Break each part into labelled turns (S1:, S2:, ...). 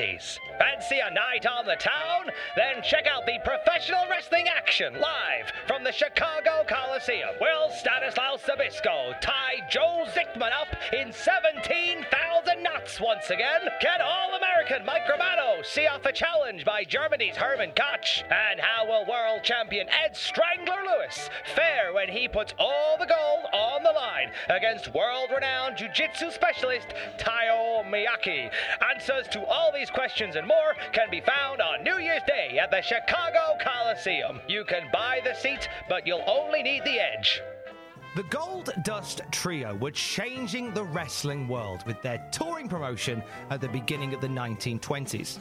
S1: Twenties. Fancy a night on the town? Then check out the professional wrestling action live from the Chicago Coliseum. Will Stanislaus Zbyszko tie Joe Zickman up in 17,000 knots once again? Can All American Mike Romano see off a challenge by Germany's Herman Koch? And how will world champion Ed Strangler Lewis fare when he puts all the gold on the line against world renowned jiu jitsu specialist Taro Miyake? Answers to all these questions and more can be found on New Year's Day at the Chicago Coliseum. You can buy the seats, but you'll only need the edge.
S2: The Gold Dust Trio were changing the wrestling world with their touring promotion at the beginning of the 1920s.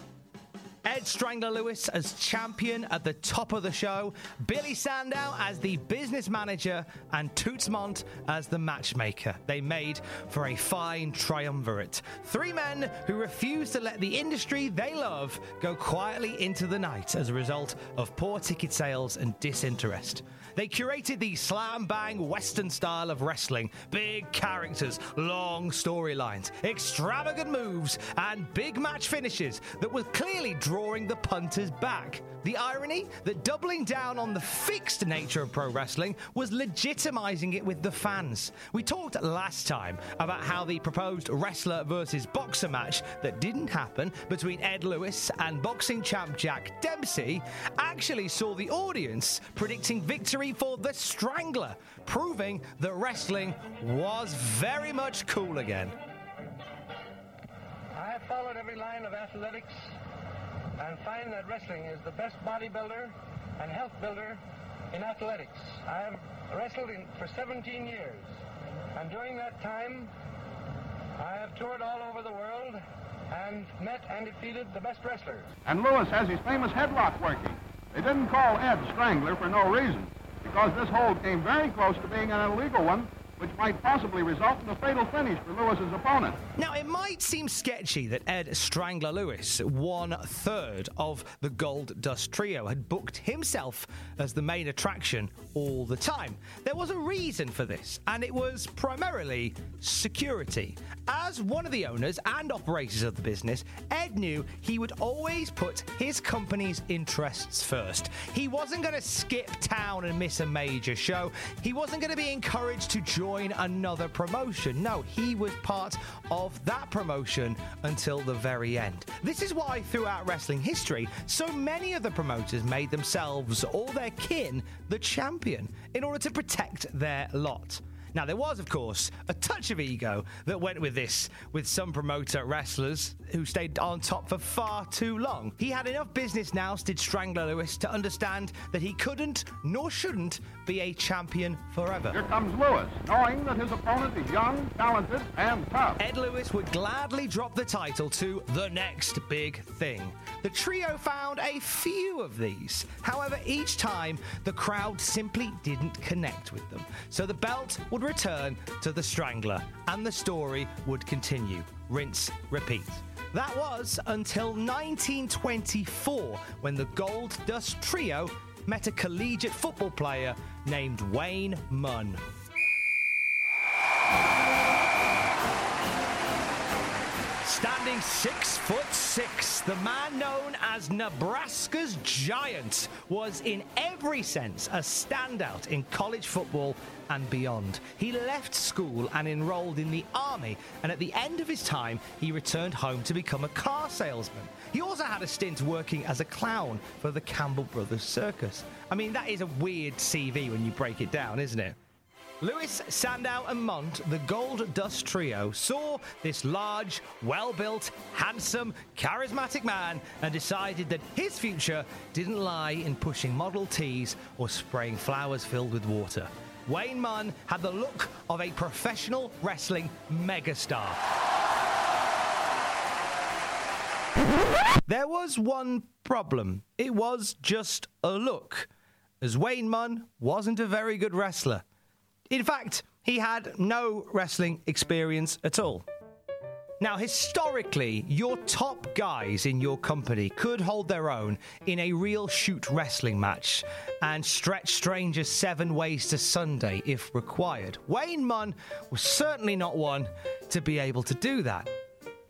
S2: Ed Strangler Lewis as champion at the top of the show, Billy Sandow as the business manager, and Toots Mondt as the matchmaker. They made for a fine triumvirate. Three men who refused to let the industry they love go quietly into the night as a result of poor ticket sales and disinterest. They curated the slam bang Western style of wrestling big characters, long storylines, extravagant moves, and big match finishes that were clearly drawing the punters back. The irony that doubling down on the fixed nature of pro wrestling was legitimizing it with the fans. We talked last time about how the proposed wrestler versus boxer match that didn't happen between Ed Lewis and boxing champ Jack Dempsey actually saw the audience predicting victory for the Strangler, proving that wrestling was very much cool again.
S3: I have followed every line of athletics and find that wrestling is the best bodybuilder and health builder in athletics. I have wrestled in, for 17 years, and during that time, I have toured all over the world and met and defeated the best wrestlers.
S4: And Lewis has his famous headlock working. They didn't call Ed Strangler for no reason, because this hold came very close to being an illegal one, which might possibly result in a fatal finish for Lewis's opponent.
S2: Now, it might seem sketchy that Ed Strangler Lewis, one third of the Gold Dust Trio, had booked himself as the main attraction all the time. There was a reason for this, and it was primarily security. As one of the owners and operators of the business, Ed knew he would always put his company's interests first. He wasn't going to skip town and miss a major show. He wasn't going to be encouraged to join another promotion. No, he was part of that promotion until the very end. This is why, throughout wrestling history, so many of the promoters made themselves or their kin the champion in order to protect their lot. Now, there was, of course, a touch of ego that went with this, with some promoter wrestlers who stayed on top for far too long. He had enough business now, did Strangler Lewis, to understand that he couldn't, nor shouldn't, be a champion forever.
S4: Here comes Lewis, knowing that his opponent is young, talented, and tough.
S2: Ed Lewis would gladly drop the title to the next big thing. The trio found a few of these. However, each time the crowd simply didn't connect with them. So the belt would return to the Strangler and the story would continue. Rinse, repeat. That was until 1924 when the Gold Dust Trio met a collegiate football player named Wayne Munn. Standing six foot six, the man known as Nebraska's Giant was in every sense a standout in college football and beyond. He left school and enrolled in the army, and at the end of his time, he returned home to become a car salesman. He also had a stint working as a clown for the Campbell Brothers Circus. I mean, that is a weird CV when you break it down, isn't it? Lewis, Sandow, and Mondt, the Gold Dust Trio, saw this large, well built, handsome, charismatic man and decided that his future didn't lie in pushing Model Ts or spraying flowers filled with water. Wayne Munn had the look of a professional wrestling megastar. There was one problem. It was just a look, as Wayne Munn wasn't a very good wrestler. In fact, he had no wrestling experience at all. Now, historically, your top guys in your company could hold their own in a real shoot wrestling match and stretch strangers seven ways to Sunday if required. Wayne Munn was certainly not one to be able to do that.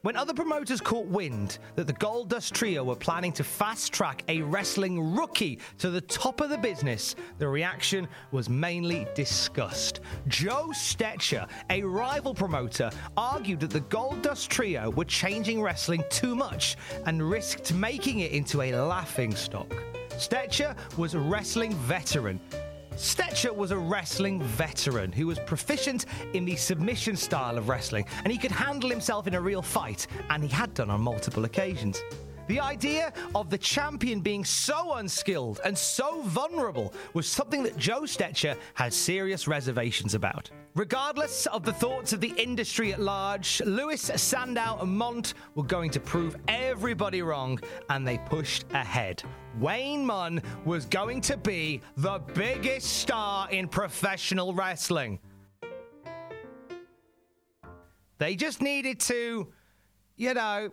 S2: When other promoters caught wind that the Gold Dust Trio were planning to fast track a wrestling rookie to the top of the business, the reaction was mainly disgust. Joe Stecher, a rival promoter, argued that the Gold Dust Trio were changing wrestling too much and risked making it into a laughing stock. Stecher was a wrestling veteran Stecher was a wrestling veteran who was proficient in the submission style of wrestling, and he could handle himself in a real fight, and he had done on multiple occasions. The idea of the champion being so unskilled and so vulnerable was something that Joe Stecher had serious reservations about. Regardless of the thoughts of the industry at large, Lewis, Sandow, and Mondt were going to prove everybody wrong, and they pushed ahead. Wayne Munn was going to be the biggest star in professional wrestling. They just needed to, you know,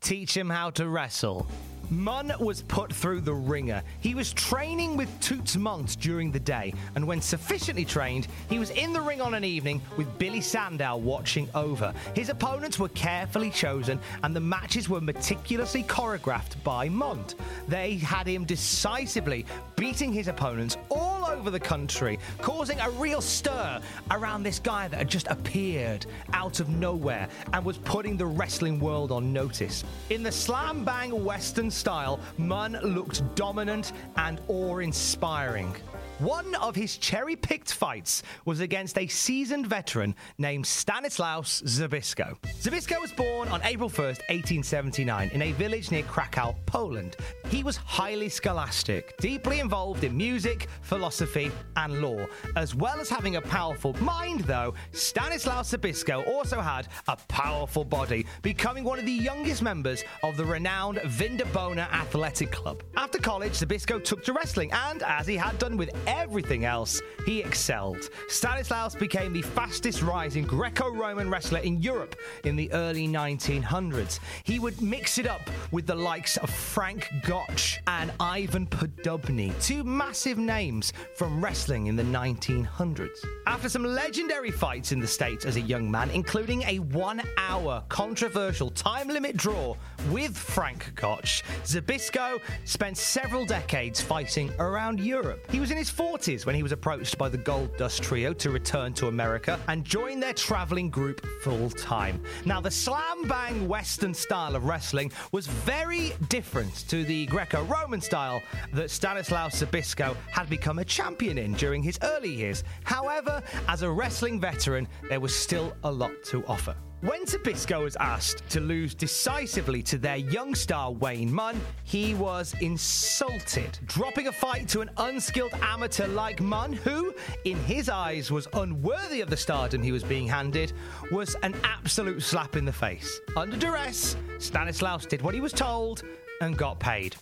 S2: teach him how to wrestle. Munn was put through the ringer. He was training with Toots Mondt during the day, and when sufficiently trained, he was in the ring on an evening with Billy Sandow watching over. His opponents were carefully chosen, and the matches were meticulously choreographed by Mondt. They had him decisively beating his opponents all over the country, causing a real stir around this guy that had just appeared out of nowhere and was putting the wrestling world on notice. In the slam bang western style, Munn looked dominant and awe inspiring. One of his cherry picked fights was against a seasoned veteran named Stanislaus Zbyszko. Zbyszko was born on April 1st, 1879, in a village near Krakow, Poland. He was highly scholastic, deeply involved in music, philosophy, and law. As well as having a powerful mind, though, Stanislaus Zbyszko also had a powerful body, becoming one of the youngest members of the renowned Vindobona Athletic Club. After college, Zbyszko took to wrestling, and as he had done with everything else, he excelled. Stanislaus became the fastest rising Greco Roman wrestler in Europe in the early 1900s. He would mix it up with the likes of Frank Gotch and Ivan Poddubny, two massive names from wrestling in the 1900s. After some legendary fights in the States as a young man, including a one hour controversial time limit draw with Frank Gotch, Zbyszko spent several decades fighting around Europe. He was in his 40s when he was approached by the Gold Dust Trio to return to America and join their traveling group full time. Now, the slam bang Western style of wrestling was very different to the Greco Roman style that Stanislaus Zbyszko had become a champion in during his early years. However, as a wrestling veteran, there was still a lot to offer. When Zbyszko was asked to lose decisively to their young star Wayne Munn, he was insulted, dropping a fight to an unskilled amateur like Munn, who, in his eyes, was unworthy of the stardom he was being handed, was an absolute slap in the face. Under duress, Stanislaus did what he was told and got paid.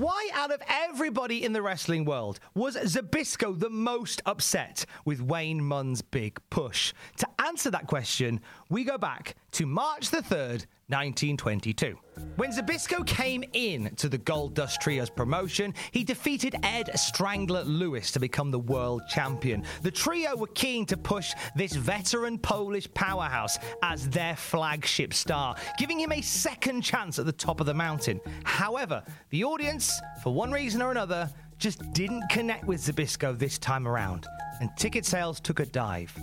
S2: Why, out of everybody in the wrestling world, was Zbyszko the most upset with Wayne Munn's big push? To answer that question, we go back to March the 3rd, 1922. When Zbyszko came in to the Gold Dust Trio's promotion, he defeated Ed Strangler Lewis to become the world champion. The trio were keen to push this veteran Polish powerhouse as their flagship star, giving him a second chance at the top of the mountain. However, the audience, for one reason or another, just didn't connect with Zbyszko this time around, and ticket sales took a dive.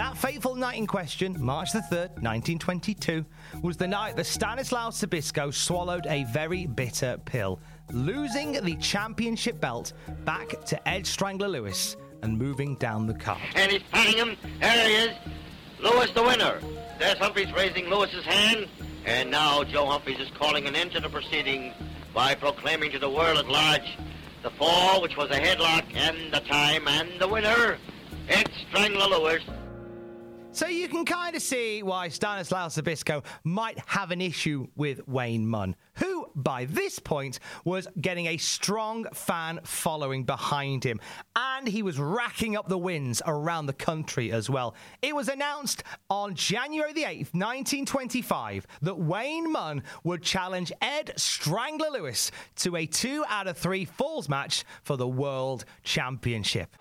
S2: That fateful night in question, March the 3rd, 1922, was the night that Stanislaw Zbyszko swallowed a very bitter pill, losing the championship belt back to Ed Strangler Lewis and moving down the card.
S5: And he's patting him. There he is. Lewis the winner. There's Humphreys raising Lewis's hand. And now Joe Humphreys is calling an end to the proceedings by proclaiming to the world at large the fall, which was a headlock, and the time, and the winner, Ed Strangler Lewis.
S2: So you can kind of see why Stanislaw Zbyszko might have an issue with Wayne Munn, who by this point was getting a strong fan following behind him, and he was racking up the wins around the country as well. It was announced on January the 8th, 1925, that Wayne Munn would challenge Ed Strangler Lewis to a two out of three falls match for the World Championship.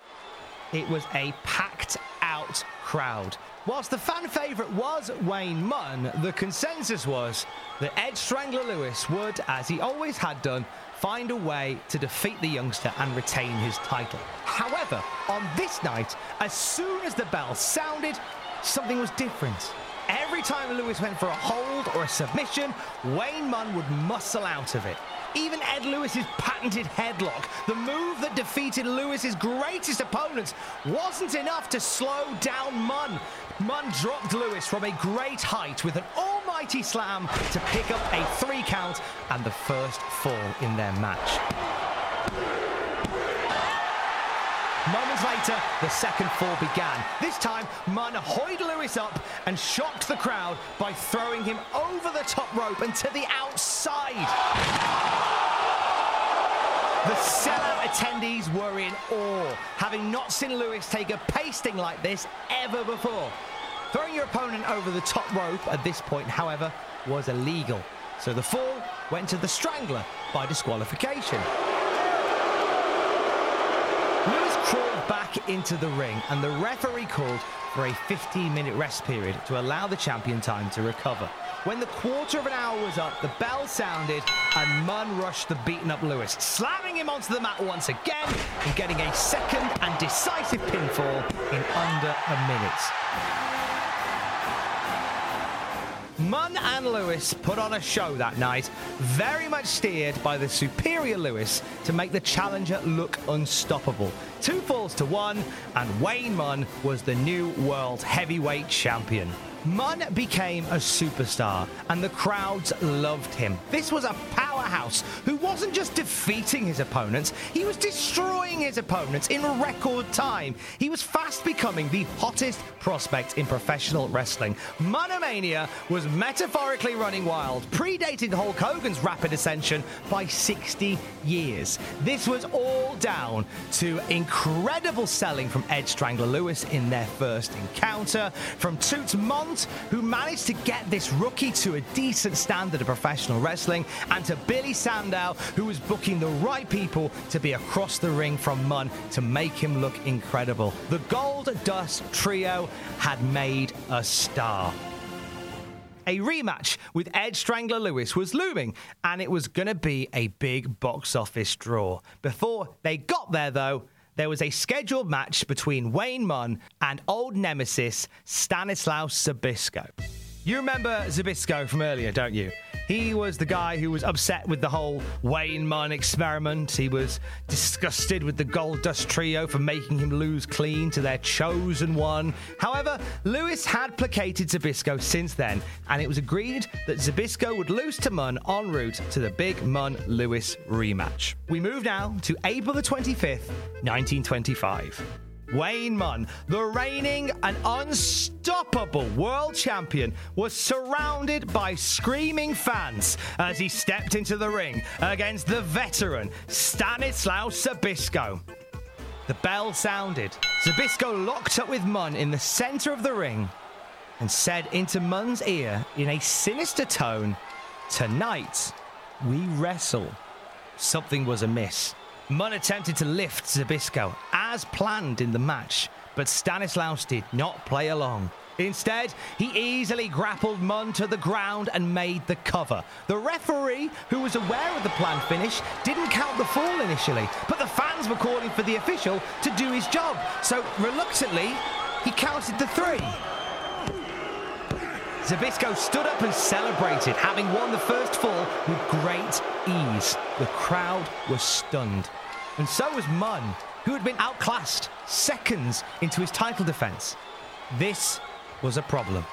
S2: It was a packed out crowd. Whilst the fan favourite was Wayne Munn, the consensus was that Ed Strangler Lewis would, as he always had done, find a way to defeat the youngster and retain his title. However, on this night, as soon as the bell sounded, something was different. Every time Lewis went for a hold or a submission, Wayne Munn would muscle out of it. Even Ed Lewis's patented headlock, the move that defeated Lewis's greatest opponents, wasn't enough to slow down Munn. Munn dropped Lewis from a great height with an almighty slam to pick up a three count and the first fall in their match. Moments later, the second fall began. This time, Munn hoisted Lewis up and shocked the crowd by throwing him over the top rope and to the outside. The sellout attendees were in awe, having not seen Lewis take a pasting like this ever before. Throwing your opponent over the top rope at this point, however, was illegal. So the fall went to the strangler by disqualification. Lewis crawled back into the ring, and the referee called for a 15 minute rest period to allow the champion time to recover. When the quarter of an hour was up, the bell sounded, and Munn rushed the beaten up Lewis, slamming him onto the mat once again and getting a second and decisive pinfall in under a minute. Munn and Lewis put on a show that night, very much steered by the superior Lewis to make the challenger look unstoppable. Two falls to one, and Wayne Munn was the new world heavyweight champion. Munn became a superstar, and the crowds loved him. This was a powerhouse who wasn't just defeating his opponents, he was destroying his opponents in record time. He was fast becoming the hottest prospect in professional wrestling. Munnomania was metaphorically running wild, predating Hulk Hogan's rapid ascension by 60 years. This was all down to incredible selling from Ed Strangler Lewis in their first encounter, from Toots Mondt, who managed to get this rookie to a decent standard of professional wrestling, and to Billy Sandow, who was booking the right people to be across the ring from Munn to make him look incredible. The Gold Dust Trio had made a star. A rematch with Ed Strangler Lewis was looming, and it was going to be a big box office draw. Before they got there, though, there was a scheduled match between Wayne Munn and old nemesis Stanislaus Zbyszko. You remember Zbyszko from earlier, don't you? He was the guy who was upset with the whole Wayne Munn experiment. He was disgusted with the Gold Dust Trio for making him lose clean to their chosen one. However, Lewis had placated Zbyszko since then, and it was agreed that Zbyszko would lose to Munn en route to the big Munn Lewis rematch. We move now to April the 25th, 1925. Wayne Munn, the reigning and unstoppable world champion, was surrounded by screaming fans as he stepped into the ring against the veteran Stanislaus Zbyszko. The bell sounded. Zbyszko locked up with Munn in the center of the ring. and said into Munn's ear in a sinister tone, Tonight, we wrestle. Something was amiss. Munn attempted to lift Zbyszko as planned in the match, but Stanislaus did not play along. Instead, he easily grappled Munn to the ground and made the cover. The referee, who was aware of the planned finish, didn't count the fall initially, but the fans were calling for the official to do his job. So, reluctantly, he counted the three. Zbyszko stood up and celebrated, having won the first fall with great ease. The crowd was stunned. And so was Munn, who had been outclassed seconds into his title defense. This was a problem.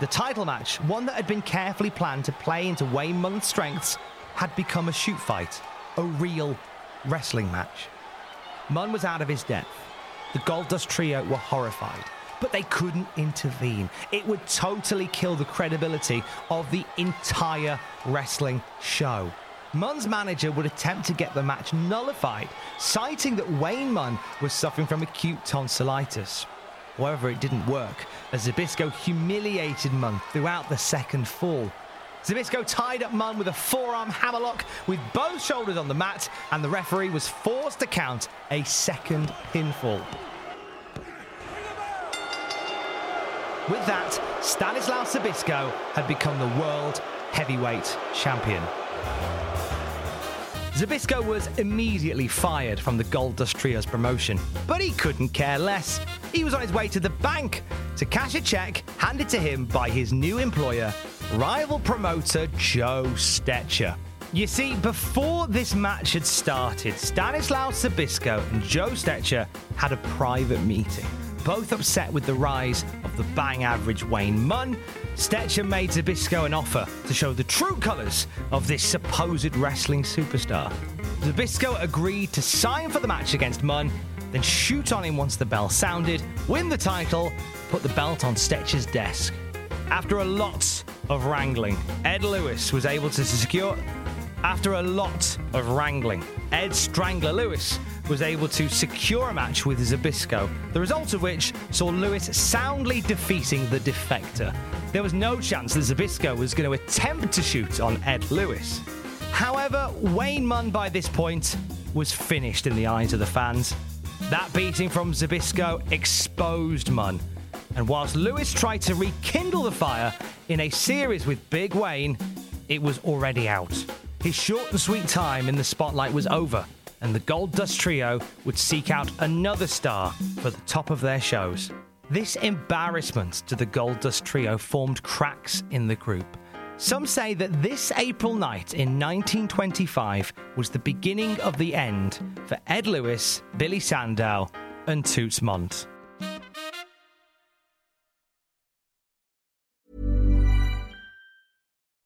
S2: The title match, one that had been carefully planned to play into Wayne Munn's strengths, had become a shoot fight, a real wrestling match. Munn was out of his depth. The Gold Dust trio were horrified, but they couldn't intervene. It would totally kill the credibility of the entire wrestling show. Munn's manager would attempt to get the match nullified, citing that Wayne Munn was suffering from acute tonsillitis. However, it didn't work, as Zbyszko humiliated Munn throughout the second fall. Zbyszko tied up Munn with a forearm hammerlock with both shoulders on the mat, and the referee was forced to count a second pinfall. With that, Stanislaus Zbyszko had become the world heavyweight champion. Zbyszko was immediately fired from the Gold Dust Trio's promotion, but he couldn't care less. He was on his way to the bank to cash a check handed to him by his new employer, rival promoter Joe Stecher. You see, before this match had started, Stanislaus Zbyszko and Joe Stecher had a private meeting. Both upset with the rise of the bang average Wayne Munn, Stecher made Zbyszko an offer to show the true colours of this supposed wrestling superstar. Zbyszko agreed to sign for the match against Munn, then shoot on him once the bell sounded, win the title, put the belt on Stecher's desk. After a lot of wrangling, Ed Lewis was able to secure. After a lot of wrangling, Ed Strangler Lewis was able to secure a match with Zbyszko, the result of which saw Lewis soundly defeating the defector. There was no chance that Zbyszko was going to attempt to shoot on Ed Lewis. However, Wayne Munn by this point was finished in the eyes of the fans. That beating from Zbyszko exposed Munn. And whilst Lewis tried to rekindle the fire in a series with Big Wayne, it was already out. His short and sweet time in the spotlight was over, and the Gold Dust Trio would seek out another star for the top of their shows. This embarrassment to the Gold Dust Trio formed cracks in the group. Some say that this April night in 1925 was the beginning of the end for Ed Lewis, Billy Sandow, and Toots Mondt.